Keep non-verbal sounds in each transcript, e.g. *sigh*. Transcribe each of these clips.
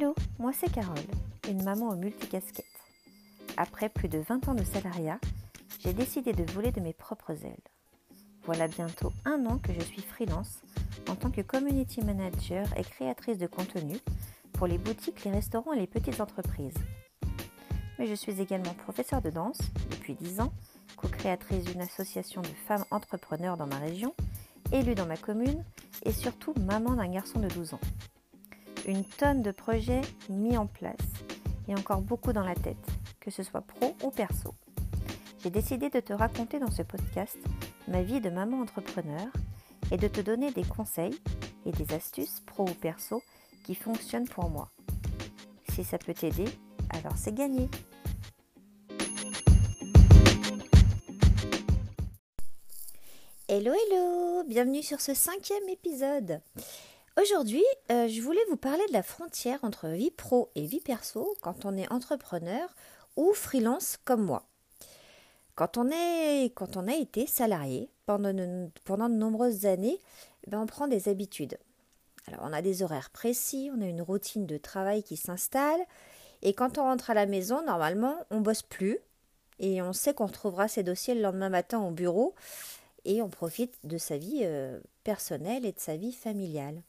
Hello, moi c'est Carole, une maman aux multicasquettes. Après plus de 20 ans de salariat, j'ai décidé de voler de mes propres ailes. Voilà bientôt un an que je suis freelance en tant que community manager et créatrice de contenu pour les boutiques, les restaurants et les petites entreprises. Mais je suis également professeure de danse depuis 10 ans, co-créatrice d'une association de femmes entrepreneurs dans ma région, élue dans ma commune et surtout maman d'un garçon de 12 ans. Une tonne de projets mis en place et encore beaucoup dans la tête, que ce soit pro ou perso. J'ai décidé de te raconter dans ce podcast ma vie de maman entrepreneur et de te donner des conseils et des astuces pro ou perso qui fonctionnent pour moi. Si ça peut t'aider, alors c'est gagné. Hello hello, bienvenue sur ce cinquième épisode. Aujourd'hui, euh, je voulais vous parler de la frontière entre vie pro et vie perso quand on est entrepreneur ou freelance comme moi. Quand on, est, quand on a été salarié pendant de, nombreuses années, ben on prend des habitudes. Alors on a des horaires précis, on a une routine de travail qui s'installe, et quand on rentre à la maison, normalement, on bosse plus, et on sait qu'on retrouvera ses dossiers le lendemain matin au bureau, et on profite de sa vie euh, personnelle et de sa vie familiale.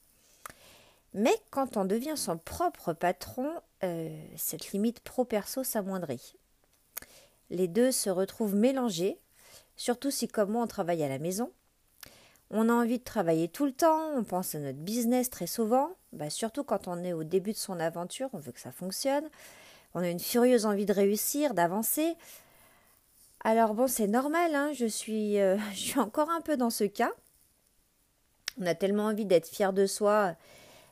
Mais quand on devient son propre patron, euh, cette limite pro-perso s'amoindrit. Les deux se retrouvent mélangés, surtout si comme moi on travaille à la maison. On a envie de travailler tout le temps, on pense à notre business très souvent, bah, surtout quand on est au début de son aventure, on veut que ça fonctionne. On a une furieuse envie de réussir, d'avancer. Alors bon, c'est normal, hein, je, suis, euh, *laughs* je suis encore un peu dans ce cas. On a tellement envie d'être fier de soi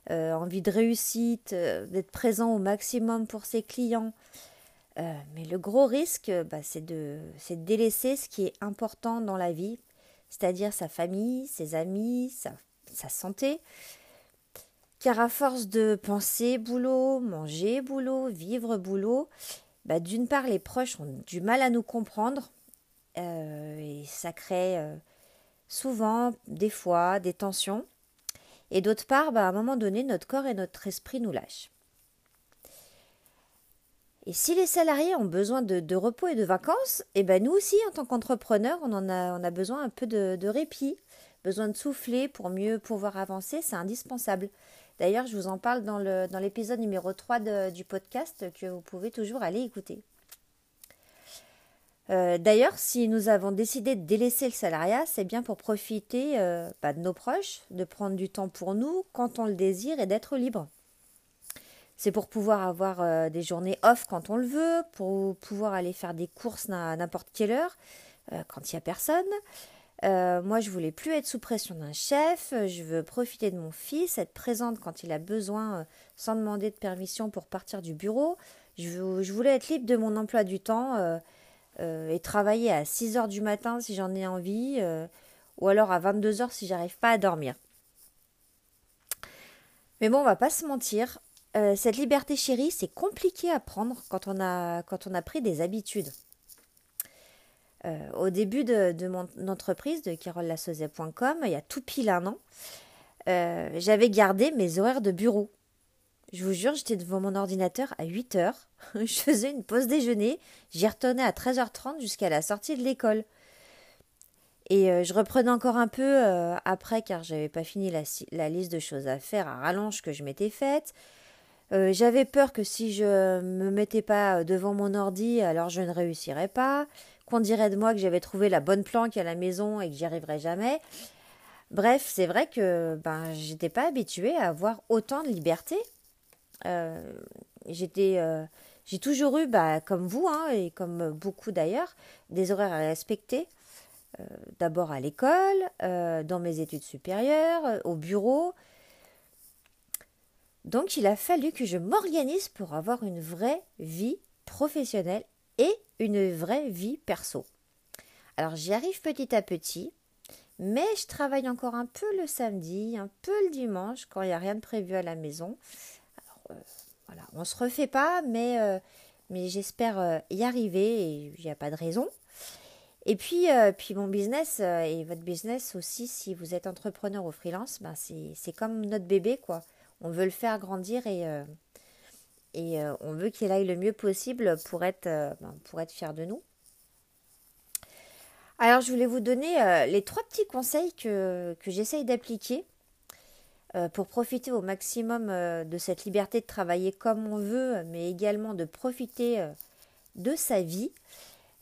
euh, envie de réussite, euh, d'être présent au maximum pour ses clients. Euh, mais le gros risque, bah, c'est de, de, délaisser ce qui est important dans la vie, c'est-à-dire sa famille, ses amis, sa, sa, santé. Car à force de penser boulot, manger boulot, vivre boulot, bah, d'une part les proches ont du mal à nous comprendre et ça crée souvent, des fois, des tensions. Et d'autre part, bah, à un moment donné, notre corps et notre esprit nous lâchent. Et si les salariés ont besoin de, repos et de vacances, et eh ben nous aussi, en tant qu'entrepreneurs, on, a besoin un peu de, répit, besoin de souffler pour mieux pouvoir avancer, c'est indispensable. D'ailleurs, je vous en parle dans l'épisode numéro 3 du podcast que vous pouvez toujours aller écouter. Euh, d'ailleurs, si nous avons décidé de délaisser le salariat, c'est bien pour profiter euh, bah, de nos proches, de prendre du temps pour nous quand on le désire et d'être libre. C'est pour pouvoir avoir euh, des journées off quand on le veut, pour pouvoir aller faire des courses à n'importe quelle heure, quand il n'y a personne. moi, je voulais plus être sous pression d'un chef, je veux profiter de mon fils, être présente quand il a besoin sans demander de permission pour partir du bureau. Je voulais être libre de mon emploi du temps euh, et travailler à 6 heures du matin si j'en ai envie, euh, ou alors à 22 heures si j'arrive pas à dormir. Mais bon, on va pas se mentir, euh, cette liberté chérie, c'est compliqué à prendre quand on a, pris des habitudes. au début de, de, mon entreprise, de carollassozet.com, il y a tout pile un an, j'avais gardé mes horaires de bureau. Je vous jure, j'étais devant mon ordinateur à 8 heures. *laughs* je faisais une pause déjeuner. J'y retournais à 13h30 jusqu'à la sortie de l'école. Et euh, je reprenais encore un peu euh, après car j'avais pas fini la, liste de choses à faire à rallonge que je m'étais faite. Euh, j'avais peur que si je me mettais pas devant mon ordi, alors je ne réussirais pas. Qu'on dirait de moi que j'avais trouvé la bonne planque à la maison et que j'y arriverais jamais. Bref, c'est vrai que ben j'étais pas habituée à avoir autant de liberté j'étais, euh, j'ai toujours eu, bah, comme vous hein, et comme beaucoup d'ailleurs, des horaires à respecter. Euh, d'abord à l'école, dans mes études supérieures, au bureau. Donc il a fallu que je m'organise pour avoir une vraie vie professionnelle et une vraie vie perso. Alors j'y arrive petit à petit, mais je travaille encore un peu le samedi, un peu le dimanche quand il n'y a rien de prévu à la maison. Euh, voilà, on se refait pas, mais, euh, mais j'espère euh, y arriver et il n'y a pas de raison. Et puis, puis mon business et votre business aussi, si vous êtes entrepreneur ou freelance, ben c'est comme notre bébé, quoi. On veut le faire grandir et, et on veut qu'il aille le mieux possible pour être, ben, pour être fier de nous. Alors je voulais vous donner les trois petits conseils que, que j'essaye d'appliquer pour profiter au maximum de cette liberté de travailler comme on veut, mais également de profiter de sa vie.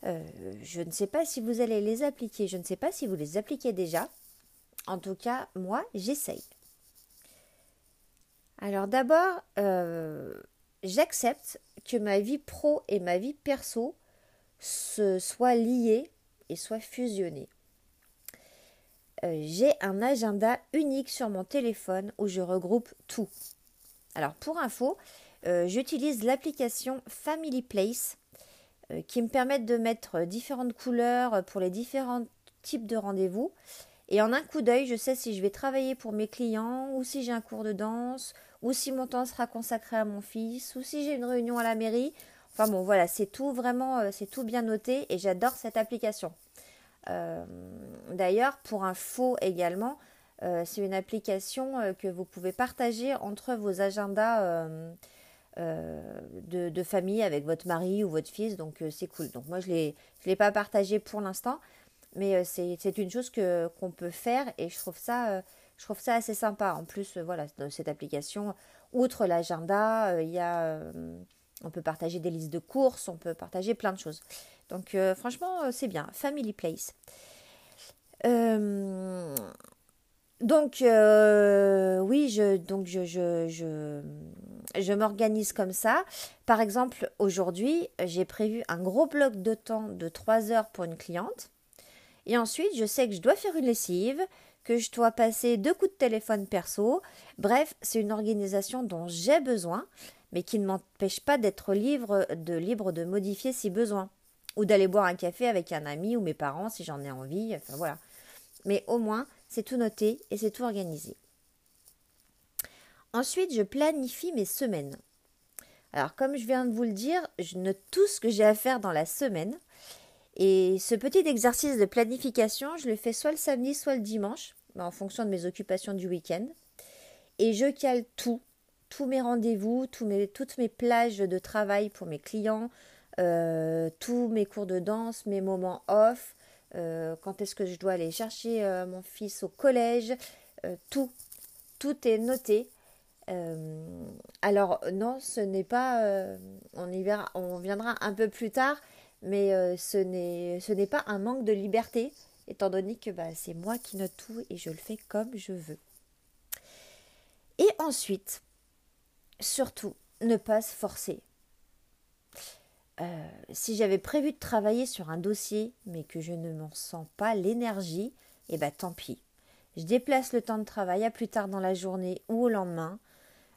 je ne sais pas si vous allez les appliquer, je ne sais pas si vous les appliquez déjà. En tout cas, moi, j'essaye. Alors d'abord, euh, j'accepte que ma vie pro et ma vie perso se soient liées et soient fusionnées. Euh, j'ai un agenda unique sur mon téléphone où je regroupe tout. Alors pour info, euh, j'utilise l'application Family Place qui me permet de mettre différentes couleurs pour les différents types de rendez-vous. Et en un coup d'œil, je sais si je vais travailler pour mes clients ou si j'ai un cours de danse ou si mon temps sera consacré à mon fils, ou si j'ai une réunion à la mairie. Enfin bon, voilà, c'est tout vraiment, euh, c'est tout bien noté et j'adore cette application. Euh, d'ailleurs, pour info également, euh, c'est une application que vous pouvez partager entre vos agendas de, famille avec votre mari ou votre fils, donc c'est cool. Donc moi, je ne l'ai pas partagé pour l'instant, mais c'est une chose qu'on peut faire et je trouve ça ça assez sympa. En plus, euh, voilà, cette application, outre l'agenda, euh, euh, on peut partager des listes de courses, on peut partager plein de choses. Donc, franchement, c'est bien. Family Place. donc, oui, je, donc je m'organise comme ça. Par exemple, aujourd'hui, j'ai prévu un gros bloc de temps de 3 heures pour une cliente. Et ensuite, je sais que je dois faire une lessive, que je dois passer deux coups de téléphone perso. Bref, c'est une organisation dont j'ai besoin, mais qui ne m'empêche pas d'être libre de, libre de modifier si besoin. Ou d'aller boire un café avec un ami ou mes parents si j'en ai envie. Enfin voilà. Mais au moins, c'est tout noté et c'est tout organisé. Ensuite, je planifie mes semaines. Alors, comme je viens de vous le dire, je note tout ce que j'ai à faire dans la semaine. Et ce petit exercice de planification, je le fais soit le samedi, soit le dimanche en fonction de mes occupations du week-end. Et je cale tout, tous mes rendez-vous, toutes mes plages de travail pour mes clients, tous mes cours de danse, mes moments off, euh, quand est-ce que je dois aller chercher euh, mon fils au collège, tout, tout est noté. alors non, ce n'est pas, on y verra, on viendra un peu plus tard, mais ce n'est pas un manque de liberté, étant donné que bah, c'est moi qui note tout et je le fais comme je veux. Et ensuite, surtout, ne pas se forcer. Euh, si j'avais prévu de travailler sur un dossier, mais que je ne m'en sens pas l'énergie, eh bien tant pis. Je déplace le temps de travail à plus tard dans la journée ou au lendemain.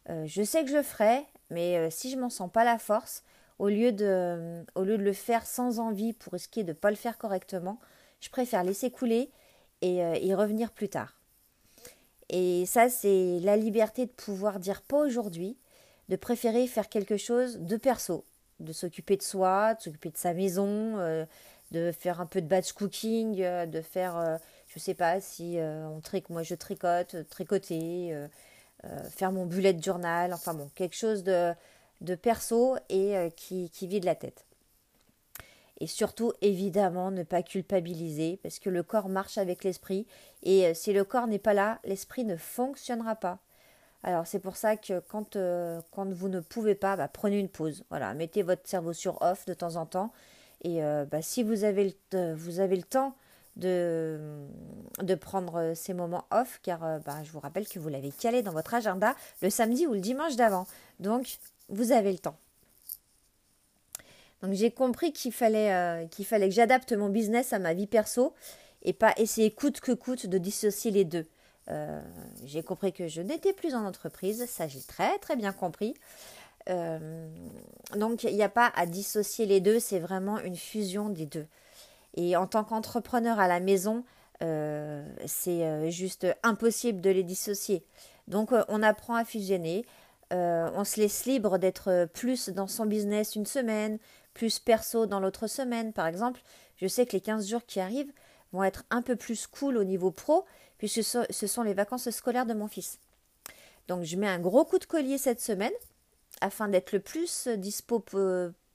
Euh, je sais que je ferai, mais euh, si je m'en sens pas la force, au lieu, de, au lieu de le faire sans envie pour risquer de ne pas le faire correctement, je préfère laisser couler et y revenir plus tard. Et ça, c'est la liberté de pouvoir dire pas aujourd'hui, de préférer faire quelque chose de perso, de s'occuper de soi, de s'occuper de sa maison, euh, de faire un peu de batch cooking, euh, de faire, je sais pas si on tricote, moi je tricote, tricoter, faire mon bullet journal, enfin bon, quelque chose de, de perso et qui, vide la tête. Et surtout, évidemment, ne pas culpabiliser, parce que le corps marche avec l'esprit, et euh, si le corps n'est pas là, l'esprit ne fonctionnera pas. Alors c'est pour ça que quand, euh, vous ne pouvez pas, bah, prenez une pause. Voilà, mettez votre cerveau sur off de temps en temps. Et euh, bah, si vous avez, le, vous avez le temps de, prendre ces moments off, car bah, je vous rappelle que vous l'avez calé dans votre agenda le samedi ou le dimanche d'avant. Donc, vous avez le temps. Donc j'ai compris qu'il fallait, euh, qu'il fallait que j'adapte mon business à ma vie perso et pas essayer coûte que coûte de dissocier les deux. Euh, j'ai compris que je n'étais plus en entreprise, ça j'ai très très bien compris. Euh, donc il n'y a pas à dissocier les deux, c'est vraiment une fusion des deux. Et en tant qu'entrepreneur à la maison, c'est juste impossible de les dissocier. Donc on apprend à fusionner, on se laisse libre d'être plus dans son business une semaine, plus perso dans l'autre semaine. Par exemple, je sais que les 15 jours qui arrivent vont être un peu plus cool au niveau pro, puisque ce sont les vacances scolaires de mon fils. Donc je mets un gros coup de collier cette semaine, afin d'être le plus dispo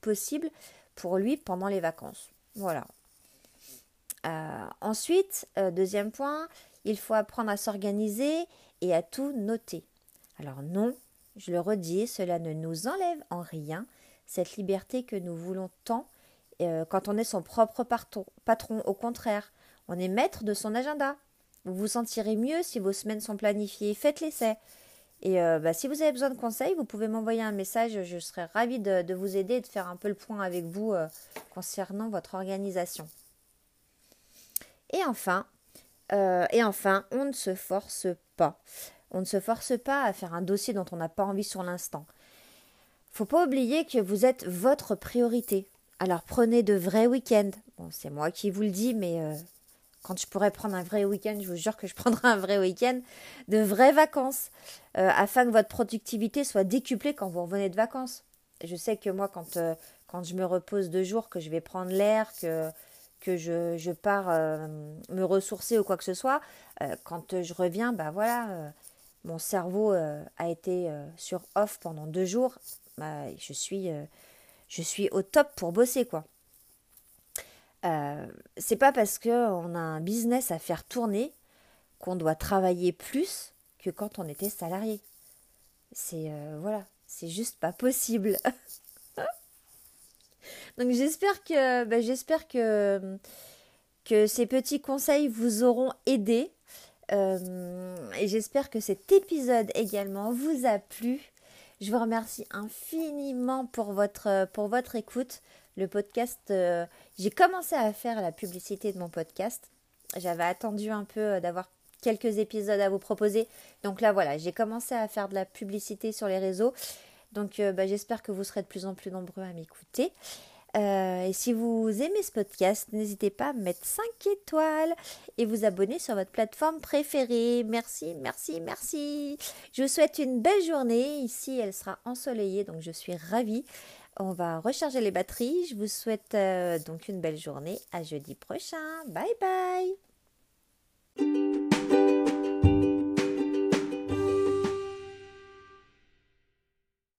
possible pour lui pendant les vacances. Voilà. Euh, ensuite, euh, deuxième point, il faut apprendre à s'organiser et à tout noter. Alors non, je le redis, cela ne nous enlève en rien cette liberté que nous voulons tant euh, quand on est son propre patron. Au contraire, on est maître de son agenda. Vous vous sentirez mieux si vos semaines sont planifiées. Faites l'essai. Et bah, si vous avez besoin de conseils, vous pouvez m'envoyer un message. Je serai ravie de, vous aider et de faire un peu le point avec vous concernant votre organisation. Et enfin, euh, et enfin, on ne se force pas. On ne se force pas à faire un dossier dont on n'a pas envie sur l'instant. Faut pas oublier que vous êtes votre priorité. Alors prenez de vrais week-ends. Bon, c'est moi qui vous le dis, mais euh, quand je pourrais prendre un vrai week-end, je vous jure que je *laughs* prendrai un vrai week-end, de vraies vacances, euh, afin que votre productivité soit décuplée quand vous revenez de vacances. Je sais que moi, quand, quand je me repose deux jours, que je vais prendre l'air, que que je, pars euh, me ressourcer ou quoi que ce soit, euh, quand je reviens, bah voilà, euh, mon cerveau a été sur off pendant deux jours, bah, je, suis, je suis au top pour bosser quoi. C'est pas parce qu'on a un business à faire tourner qu'on doit travailler plus que quand on était salarié. C'est voilà, c'est juste pas possible. *laughs* Donc j'espère que, bah, j'espère que, que ces petits conseils vous auront aidé. Euh, et j'espère que cet épisode également vous a plu. Je vous remercie infiniment pour votre, pour votre écoute. Le podcast, euh, j'ai commencé à faire la publicité de mon podcast. J'avais attendu un peu euh, d'avoir quelques épisodes à vous proposer. Donc là, voilà, j'ai commencé à faire de la publicité sur les réseaux. Donc bah, j'espère que vous serez de plus en plus nombreux à m'écouter. Euh, et si vous aimez ce podcast, n'hésitez pas à mettre 5 étoiles et vous abonner sur votre plateforme préférée. Merci, merci, merci. Je vous souhaite une belle journée. Ici, elle sera ensoleillée, donc je suis ravie. On va recharger les batteries. Je vous souhaite euh, donc une belle journée. À jeudi prochain. Bye bye.